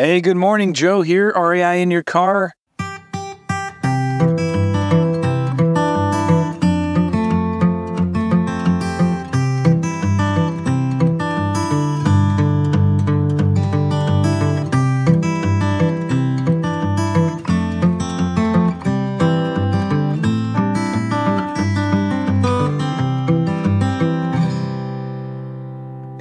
Hey, good morning, Joe here. REI in your car.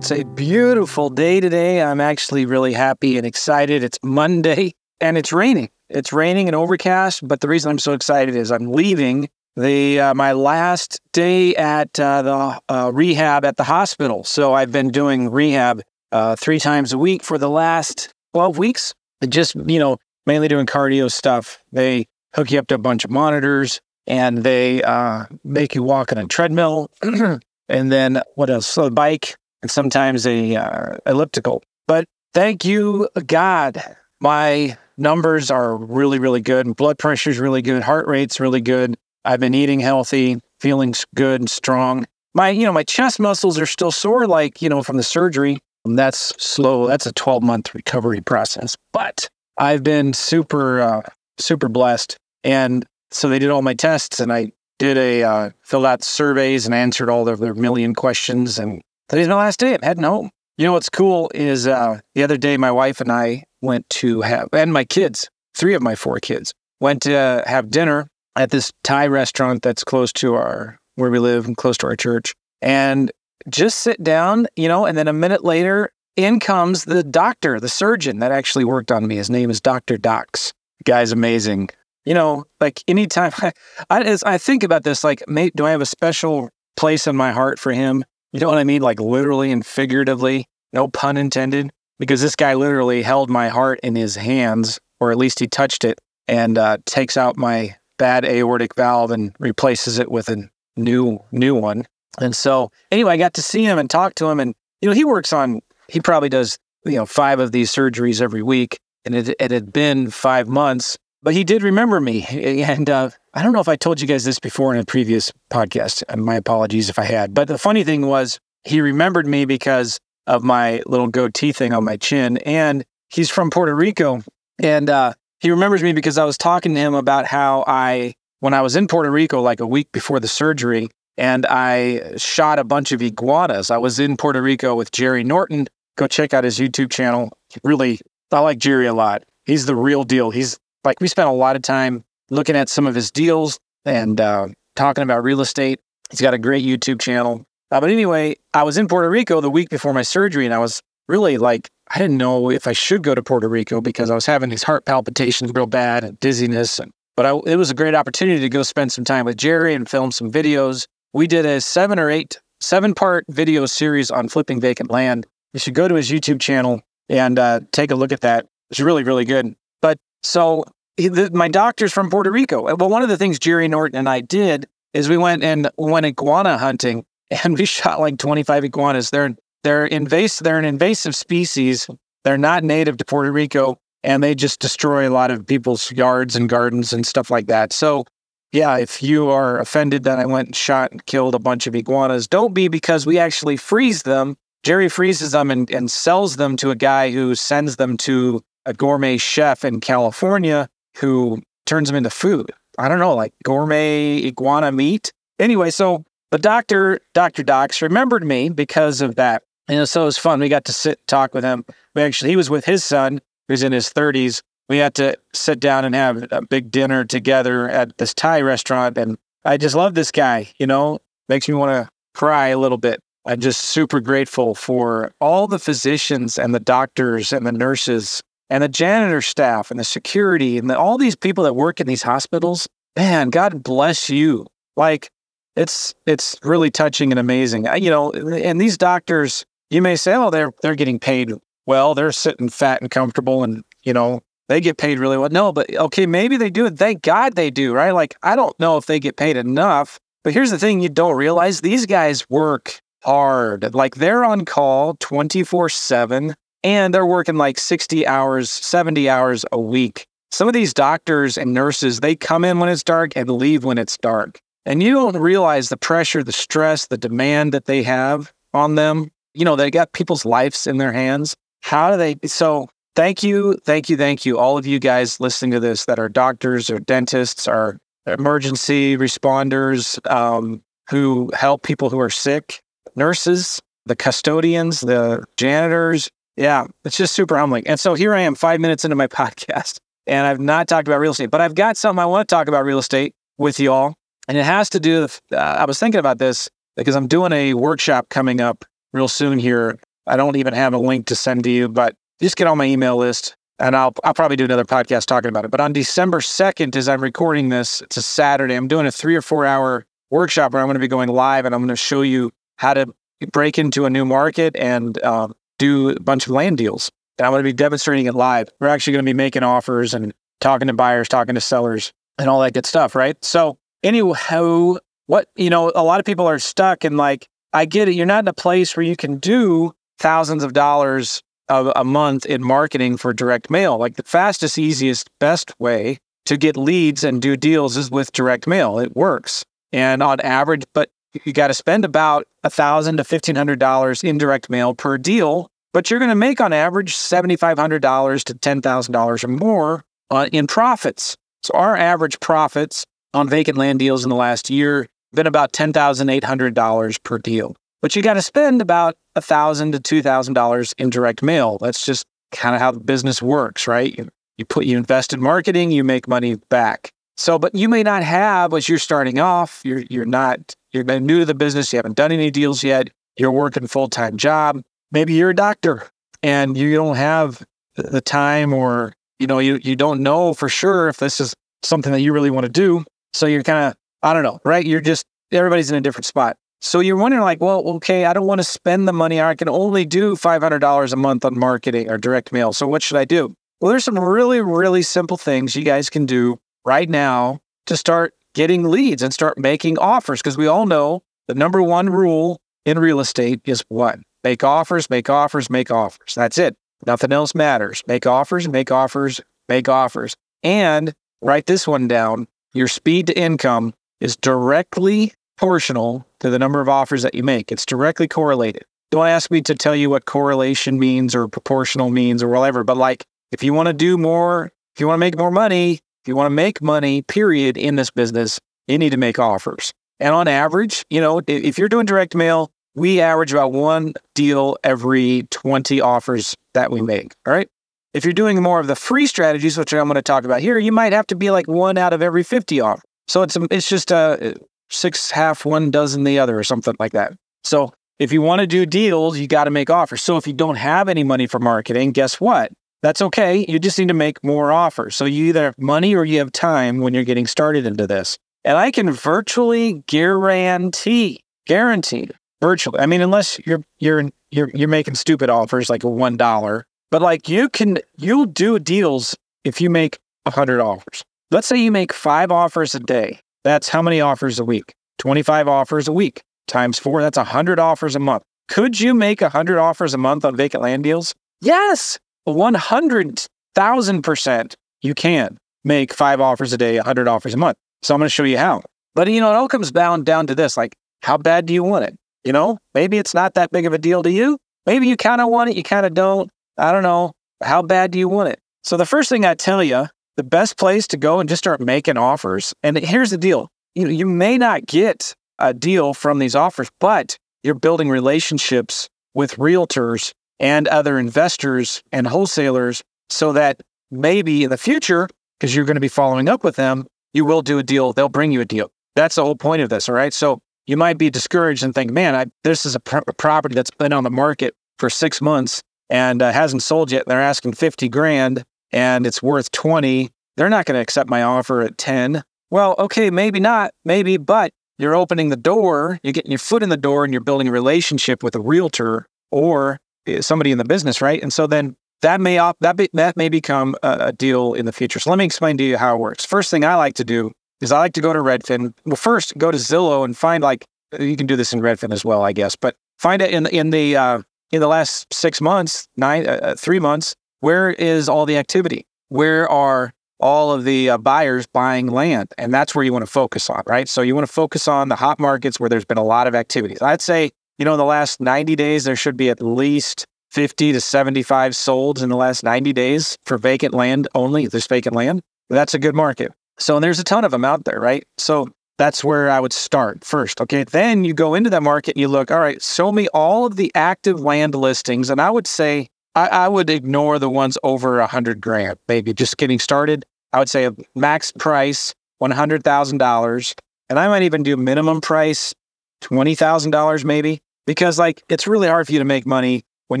It's a beautiful day today. I'm actually really happy and excited. It's Monday and it's raining. It's raining and overcast, but the reason I'm so excited is I'm leaving the uh, my last day at uh, the uh, rehab at the hospital. So I've been doing rehab uh, three times a week for the last 12 weeks. Just you know, mainly doing cardio stuff. They hook you up to a bunch of monitors and they uh, make you walk on a treadmill. and then what else? So the bike and sometimes a uh, elliptical. But thank you, God. My numbers are really, really good. Blood pressure is really good. Heart rate's really good. I've been eating healthy, feeling good and strong. My, you know, my chest muscles are still sore, like, you know, from the surgery. That's slow. That's a 12 month recovery process. But I've been super, uh, super blessed. And so they did all my tests and I did a, uh, filled out surveys and answered all of their million questions and Today's my last day. I'm heading home. You know what's cool is uh, the other day my wife and I went to have, and my kids, three of my four kids, went to have dinner at this Thai restaurant that's close to our where we live and close to our church. And just sit down, you know, and then a minute later, in comes the doctor, the surgeon that actually worked on me. His name is Dr. Docs. The guy's amazing. You know, like anytime I, I, I think about this, like, do I have a special place in my heart for him? You know what I mean? Like literally and figuratively, no pun intended, because this guy literally held my heart in his hands, or at least he touched it, and uh, takes out my bad aortic valve and replaces it with a new new one. And so, anyway, I got to see him and talk to him, and you know, he works on. He probably does you know five of these surgeries every week, and it, it had been five months, but he did remember me, and uh, I don't know if I told you guys this before in a previous podcast. My apologies if I had. But the funny thing was, he remembered me because of my little goatee thing on my chin. And he's from Puerto Rico. And uh, he remembers me because I was talking to him about how I, when I was in Puerto Rico, like a week before the surgery, and I shot a bunch of iguanas. I was in Puerto Rico with Jerry Norton. Go check out his YouTube channel. Really, I like Jerry a lot. He's the real deal. He's like, we spent a lot of time looking at some of his deals and uh, talking about real estate. He's got a great YouTube channel. Uh, but anyway, I was in Puerto Rico the week before my surgery, and I was really like, I didn't know if I should go to Puerto Rico because I was having these heart palpitations real bad and dizziness. And, but I, it was a great opportunity to go spend some time with Jerry and film some videos. We did a seven or eight, seven part video series on flipping vacant land. You should go to his YouTube channel and uh, take a look at that. It's really, really good. But so the, my doctor's from Puerto Rico. Well, one of the things Jerry Norton and I did is we went and went iguana hunting, and we shot like 25 iguanas. They're they're invasive. They're an invasive species. They're not native to Puerto Rico, and they just destroy a lot of people's yards and gardens and stuff like that. So, yeah, if you are offended that I went and shot and killed a bunch of iguanas, don't be because we actually freeze them. Jerry freezes them and, and sells them to a guy who sends them to a gourmet chef in California who turns them into food. I don't know, like gourmet iguana meat. Anyway, so the doctor, Dr. Docs, remembered me because of that. And so it was fun. We got to sit talk with him. We actually, he was with his son, who's in his 30s. We had to sit down and have a big dinner together at this Thai restaurant. And I just love this guy, you know, makes me want to cry a little bit. I'm just super grateful for all the physicians and the doctors and the nurses and the janitor staff and the security and the, all these people that work in these hospitals, man, God bless you. Like it's it's really touching and amazing. I, you know, and these doctors, you may say, oh, they're they're getting paid well. They're sitting fat and comfortable, and you know they get paid really well. No, but okay, maybe they do. Thank God they do, right? Like I don't know if they get paid enough. But here's the thing: you don't realize these guys work hard. Like they're on call 24 seven and they're working like 60 hours, 70 hours a week. Some of these doctors and nurses, they come in when it's dark and leave when it's dark. And you don't realize the pressure, the stress, the demand that they have on them. You know, they got people's lives in their hands. How do they? So thank you, thank you, thank you, all of you guys listening to this that are doctors or dentists or emergency responders um, who help people who are sick, nurses, the custodians, the janitors. Yeah, it's just super humbling. And so here I am, five minutes into my podcast, and I've not talked about real estate, but I've got something I want to talk about real estate with you all. And it has to do with, uh, I was thinking about this because I'm doing a workshop coming up real soon here. I don't even have a link to send to you, but just get on my email list and I'll, I'll probably do another podcast talking about it. But on December 2nd, as I'm recording this, it's a Saturday, I'm doing a three or four hour workshop where I'm going to be going live and I'm going to show you how to break into a new market and um, do a bunch of land deals. And I'm going to be demonstrating it live. We're actually going to be making offers and talking to buyers, talking to sellers, and all that good stuff, right? So, anyhow, what, you know, a lot of people are stuck and like, I get it. You're not in a place where you can do thousands of dollars a month in marketing for direct mail. Like the fastest, easiest, best way to get leads and do deals is with direct mail. It works. And on average, but you got to spend about a thousand to fifteen hundred dollars in direct mail per deal. But you're going to make on average seventy five hundred dollars to ten thousand dollars or more uh, in profits. So our average profits on vacant land deals in the last year been about ten thousand eight hundred dollars per deal but you got to spend about a thousand to two thousand dollars in direct mail. That's just kind of how the business works, right? You, you put you invest in marketing, you make money back. So, but you may not have as you're starting off. You're you're not you're new to the business. You haven't done any deals yet. You're working full time job. Maybe you're a doctor and you don't have the time, or you know you you don't know for sure if this is something that you really want to do. So you're kind of I don't know, right? You're just everybody's in a different spot. So you're wondering, like, well, okay, I don't want to spend the money. I can only do $500 a month on marketing or direct mail. So what should I do? Well, there's some really, really simple things you guys can do right now to start getting leads and start making offers. Because we all know the number one rule in real estate is what? Make offers, make offers, make offers. That's it. Nothing else matters. Make offers, make offers, make offers. And write this one down. Your speed to income is directly proportional to the number of offers that you make. It's directly correlated. Don't ask me to tell you what correlation means or proportional means or whatever, but like if you want to do more, if you want to make more money, if you want to make money, period, in this business, you need to make offers. And on average, you know, if you're doing direct mail, we average about one deal every 20 offers that we make. All right. If you're doing more of the free strategies, which I'm going to talk about here, you might have to be like one out of every 50 offers. So it's it's just a six half one dozen the other or something like that. So if you want to do deals, you got to make offers. So if you don't have any money for marketing, guess what? That's okay. You just need to make more offers. So you either have money or you have time when you're getting started into this. And I can virtually guarantee, guarantee, virtually. I mean, unless you're you're you're you're making stupid offers like a one dollar, but like you can you'll do deals if you make hundred offers. Let's say you make five offers a day. That's how many offers a week? 25 offers a week times four. That's 100 offers a month. Could you make 100 offers a month on vacant land deals? Yes, 100,000% you can make five offers a day, 100 offers a month. So I'm going to show you how. But, you know, it all comes down, down to this like, how bad do you want it? You know, maybe it's not that big of a deal to you. Maybe you kind of want it, you kind of don't. I don't know. How bad do you want it? So the first thing I tell you the best place to go and just start making offers. And here's the deal you, know, you may not get a deal from these offers, but you're building relationships with realtors and other investors and wholesalers so that maybe in the future, because you're going to be following up with them, you will do a deal. They'll bring you a deal. That's the whole point of this. All right. So you might be discouraged and think, man, I, this is a, pr- a, property that's been on the market for six months and uh, hasn't sold yet. And they're asking 50 grand and it's worth 20, they're not going to accept my offer at 10. Well, okay, maybe not, maybe, but you're opening the door, you're getting your foot in the door and you're building a relationship with a realtor or somebody in the business, right? And so then that may op- that be- that may become a, a deal in the future. So let me explain to you how it works. First thing I like to do is I like to go to Redfin. Well, first go to Zillow and find like you can do this in Redfin as well, I guess, but find it in in the uh, in the last six months, nine, uh, uh three months. Where is all the activity? Where are all of the uh, buyers buying land? And that's where you want to focus on, right? So you want to focus on the hot markets where there's been a lot of activities. I'd say, you know, in the last 90 days, there should be at least 50 to 75 sold in the last 90 days for vacant land only, this vacant land. That's a good market. So and there's a ton of them out there, right? So that's where I would start first. Okay. Then you go into that market and you look, all right, show me all of the active land listings. And I would say, I, I would ignore the ones over a hundred grand, maybe just getting started. I would say a max price, $100,000. And I might even do minimum price, $20,000 maybe, because like it's really hard for you to make money when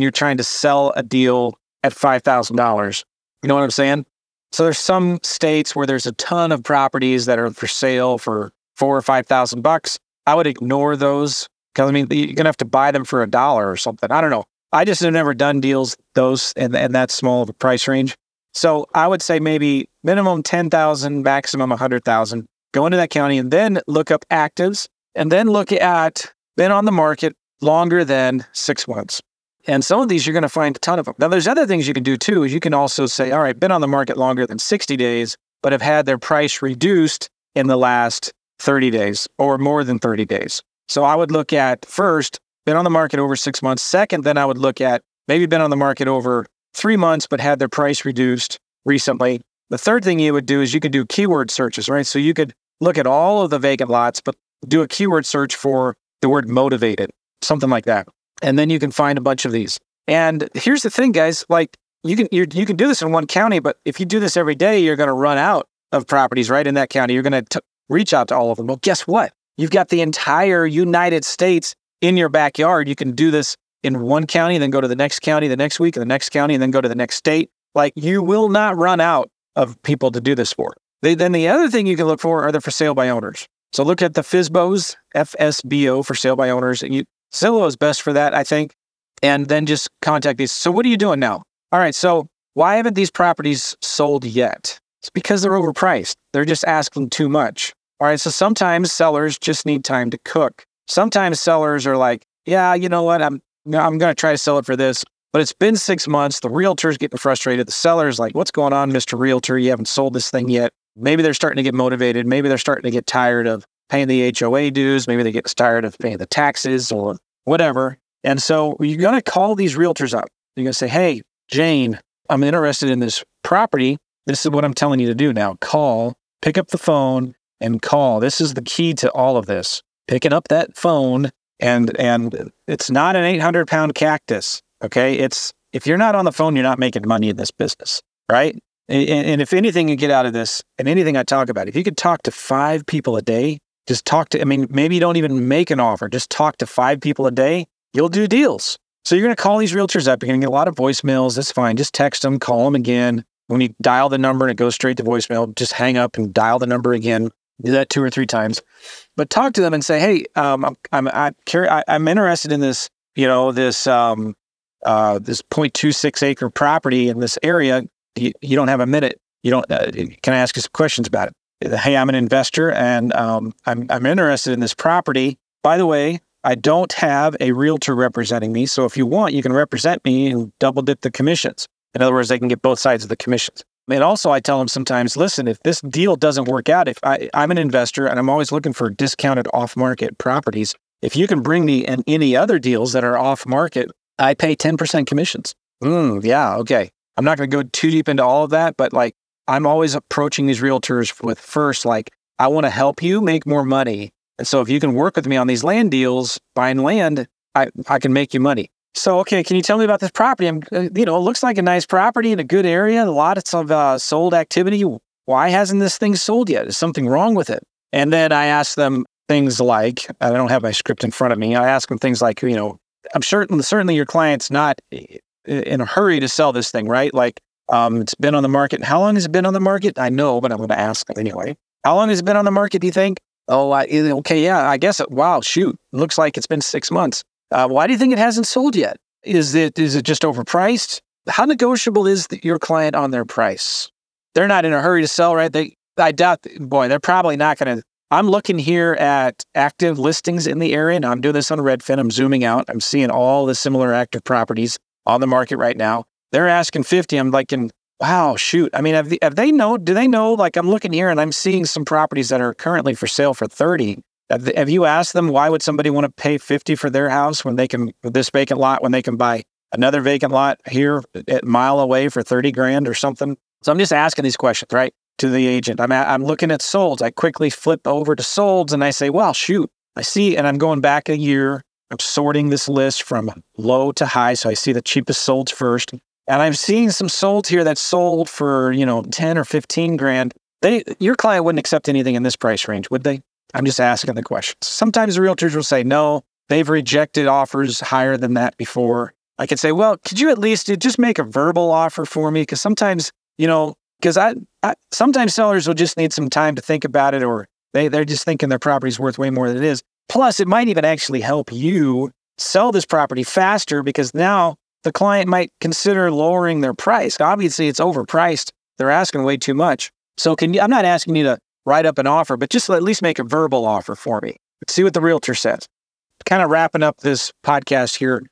you're trying to sell a deal at $5,000. You know what I'm saying? So there's some states where there's a ton of properties that are for sale for four or five thousand bucks. I would ignore those because I mean you're gonna have to buy them for a dollar or something. I don't know. I just have never done deals those and and that small of a price range. So I would say maybe minimum ten thousand, maximum a hundred thousand. Go into that county and then look up actives and then look at been on the market longer than six months. And some of these you're going to find a ton of them. Now, there's other things you can do too. Is you can also say, all right, been on the market longer than 60 days, but have had their price reduced in the last 30 days or more than 30 days. So I would look at first, been on the market over six months. Second, then I would look at maybe been on the market over three months, but had their price reduced recently. The third thing you would do is you could do keyword searches, right? So you could look at all of the vacant lots, but do a keyword search for the word motivated, something like that and then you can find a bunch of these. And here's the thing, guys: like you can you can do this in one county, but if you do this every day, you're going to run out of properties right in that county. You're going to reach out to all of them. Well, guess what? You've got the entire United States in your backyard. You can do this in one county, then go to the next county the next week, and the next county, and then go to the next state. Like you will not run out of people to do this for. They, then the other thing you can look for are the for sale by owners. So look at the FSBOs, FSBO for sale by owners, and you Zillow is best for that, I think. And then just contact these. So, what are you doing now? All right. So, why haven't these properties sold yet? It's because they're overpriced. They're just asking too much. All right. So, sometimes sellers just need time to cook. Sometimes sellers are like, yeah, you know what? I'm, I'm going to try to sell it for this. But it's been six months. The realtor's getting frustrated. The seller's like, what's going on, Mr. Realtor? You haven't sold this thing yet. Maybe they're starting to get motivated. Maybe they're starting to get tired of paying the HOA dues. Maybe they get tired of paying the taxes or whatever. And so you're going to call these realtors up. You're going to say, hey, Jane, I'm interested in this property. This is what I'm telling you to do now. Call, pick up the phone and call. This is the key to all of this. Picking up that phone and and it's not an 800 pound cactus. Okay. It's if you're not on the phone, you're not making money in this business. Right. And, and if anything you get out of this and anything I talk about, if you could talk to five people a day, just talk to, I mean, maybe you don't even make an offer. Just talk to five people a day. You'll do deals. So you're going to call these realtors up. You're going to get a lot of voicemails. That's fine. Just text them, call them again. When you dial the number and it goes straight to voicemail, just hang up and dial the number again. Do that two or three times. But talk to them and say, hey, um, I'm, I'm, I, am interested in this, you know, this, um, uh, this 0.26 acre property in this area. You, you don't have a minute. You don't, uh, can I ask you some questions about it? Hey, I'm an investor and um, I'm, I'm interested in this property. By the way, I don't have a realtor representing me. So if you want, you can represent me and double dip the commissions. In other words, they can get both sides of the commissions. And also, I tell them sometimes, listen, if this deal doesn't work out, if I, I'm an investor and I'm always looking for discounted off market properties, if you can bring me in any other deals that are off market, I pay 10% commissions. Mm, yeah, okay. I'm not going to go too deep into all of that, but like I'm always approaching these realtors with first, like, I want to help you make more money. And so if you can work with me on these land deals, buying land, I, I can make you money. So, okay, can you tell me about this property? I'm, uh, you know, it looks like a nice property in a good area, a lot of uh, sold activity. Why hasn't this thing sold yet? Is something wrong with it? And then I ask them things like, I don't have my script in front of me. I ask them things like, you know, I'm certain, certainly your client's not in a hurry to sell this thing, right? Like, um, it's been on the market. How long has it been on the market? I know, but I'm going to ask anyway. How long has it been on the market, do you think? Oh, I, okay, yeah, I guess. It, wow, shoot. Looks like it's been six months. Uh, why do you think it hasn't sold yet? Is it is it just overpriced? How negotiable is the, your client on their price? They're not in a hurry to sell, right? They, I doubt, boy, they're probably not going to. I'm looking here at active listings in the area. Now I'm doing this on Redfin. I'm zooming out. I'm seeing all the similar active properties on the market right now. They're asking 50. I'm like, wow, shoot. I mean, have, have they know, do they know, like I'm looking here and I'm seeing some properties that are currently for sale for 30. Have, have you asked them why would somebody want to pay 50 for their house when they can, this vacant lot, when they can buy another vacant lot here a mile away for 30 grand or something. So I'm just asking these questions, right? To the agent. I'm, I'm looking at solds. I quickly flip over to solds and I say, well, shoot, I see, and I'm going back a year. I'm sorting this list from low to high. So I see the cheapest solds first. And I'm seeing some sold here that sold for, you know, 10 or 15 grand. They, your client wouldn't accept anything in this price range, would they? I'm just asking the questions. Sometimes the realtors will say, no, they've rejected offers higher than that before. I could say, well, could you at least uh, just make a verbal offer for me? Because sometimes, you know, because I, I, sometimes sellers will just need some time to think about it or they, they're just thinking their property's worth way more than it is. Plus, it might even actually help you sell this property faster because now the client might consider lowering their price. Obviously, it's overpriced. They're asking way too much. So can you, I'm not asking you to write up an offer, but just at least make a verbal offer for me. See what the realtor says. Kind of wrapping up this podcast here.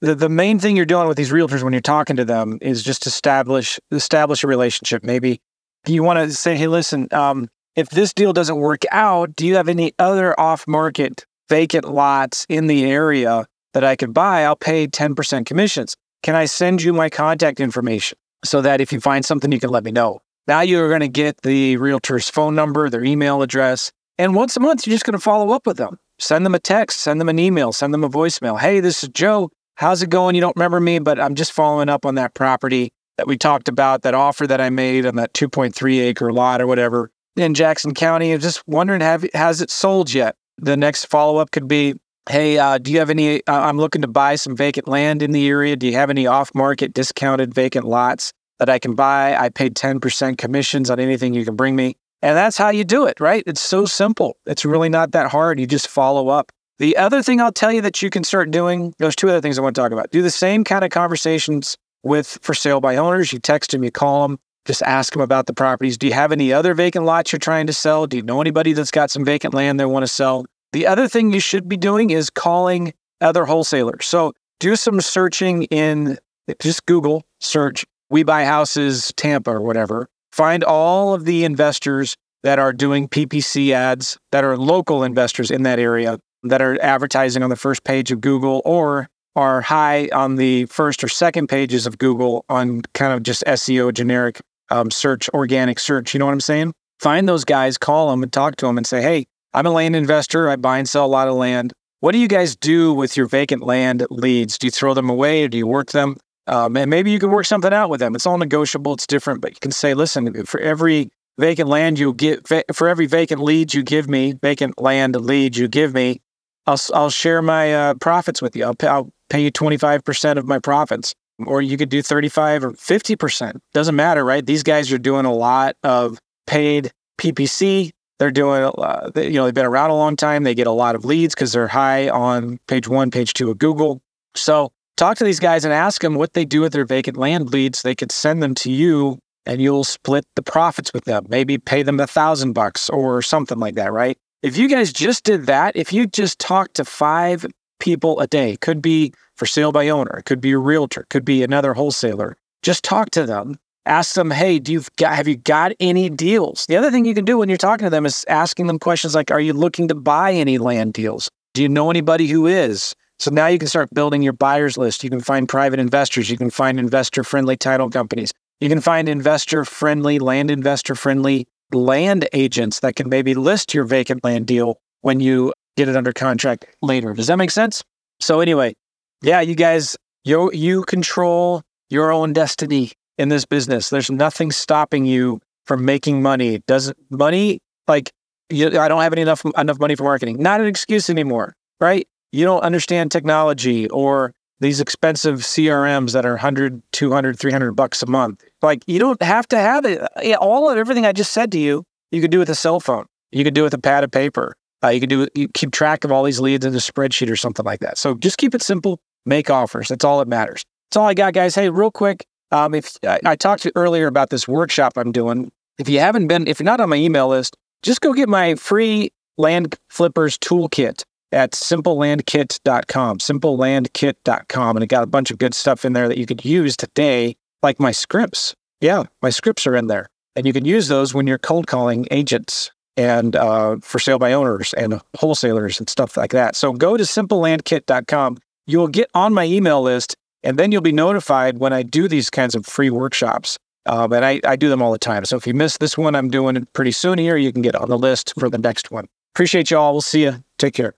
The, the main thing you're doing with these realtors when you're talking to them is just establish establish a relationship. Maybe you want to say, hey, listen, um, if this deal doesn't work out, do you have any other off market vacant lots in the area that I could buy? I'll pay 10% commissions. Can I send you my contact information so that if you find something, you can let me know? Now you're going to get the realtor's phone number, their email address, and once a month, you're just going to follow up with them. Send them a text, send them an email, send them a voicemail. Hey, this is Joe. How's it going? You don't remember me, but I'm just following up on that property that we talked about, that offer that I made on that 2.3 acre lot or whatever in Jackson County. I'm just wondering, have has it sold yet? The next follow up could be, hey, uh, do you have any? Uh, I'm looking to buy some vacant land in the area. Do you have any off market discounted vacant lots that I can buy? I paid 10% commissions on anything you can bring me. And that's how you do it, right? It's so simple. It's really not that hard. You just follow up. The other thing I'll tell you that you can start doing, there's two other things I want to talk about. Do the same kind of conversations with for sale by owners. You text them, you call them, just ask them about the properties. Do you have any other vacant lots you're trying to sell? Do you know anybody that's got some vacant land they want to sell? The other thing you should be doing is calling other wholesalers. So do some searching in just Google search We Buy Houses Tampa or whatever. Find all of the investors that are doing PPC ads that are local investors in that area that are advertising on the first page of Google or are high on the first or second pages of Google on kind of just SEO generic um, search, organic search. You know what I'm saying? Find those guys, call them and talk to them and say, hey, I'm a land investor. I buy and sell a lot of land. What do you guys do with your vacant land leads? Do you throw them away or do you work them? Um, and maybe you can work something out with them. It's all negotiable. It's different, but you can say, listen, for every vacant land you get, for every vacant lead you give me, vacant land lead you give me, I'll, I'll share my uh, profits with you. I'll pay, I'll pay you 25% of my profits. Or you could do 35 or 50%. Doesn't matter, right? These guys are doing a lot of paid PPC. They're doing, uh, they, you know, they've been around a long time. They get a lot of leads because they're high on page one, page two of Google. So talk to these guys and ask them what they do with their vacant land leads. They could send them to you and you'll split the profits with them. Maybe pay them a thousand bucks or something like that, right? If you guys just did that, if you just talked to five people a day. Could be for sale by owner, it could be a realtor, could be another wholesaler. Just talk to them. Ask them, hey, do you have you got any deals? The other thing you can do when you're talking to them is asking them questions like, are you looking to buy any land deals? Do you know anybody who is? So now you can start building your buyers list. You can find private investors. You can find investor friendly title companies. You can find investor friendly, land investor friendly land agents that can maybe list your vacant land deal when you get it under contract later. Does that make sense? So anyway, yeah, you guys, you you control your own destiny in this business. There's nothing stopping you from making money. Doesn't money like you, I don't have any enough enough money for marketing. Not an excuse anymore, right? You don't understand technology or these expensive CRMs that are 100, 200, 300 bucks a month. Like you don't have to have it. All of everything I just said to you, you could do with a cell phone. You could do with a pad of paper. Uh, you can do you keep track of all these leads in a spreadsheet or something like that. So just keep it simple. Make offers. That's all that matters. That's all I got, guys. Hey, real quick, um, if I, I talked to you earlier about this workshop I'm doing, if you haven't been, if you're not on my email list, just go get my free land flippers toolkit at simplelandkit.com, simplelandkit.com. And it got a bunch of good stuff in there that you could use today, like my scripts. Yeah, my scripts are in there. And you can use those when you're cold calling agents and uh, for sale by owners and wholesalers and stuff like that. So go to simplelandkit.com. You'll get on my email list And then you'll be notified when I do these kinds of free workshops. Um, and I, I do them all the time. So if you miss this one, I'm doing it pretty soon here. You can get on the list for the next one. Appreciate you all. We'll see you. Take care.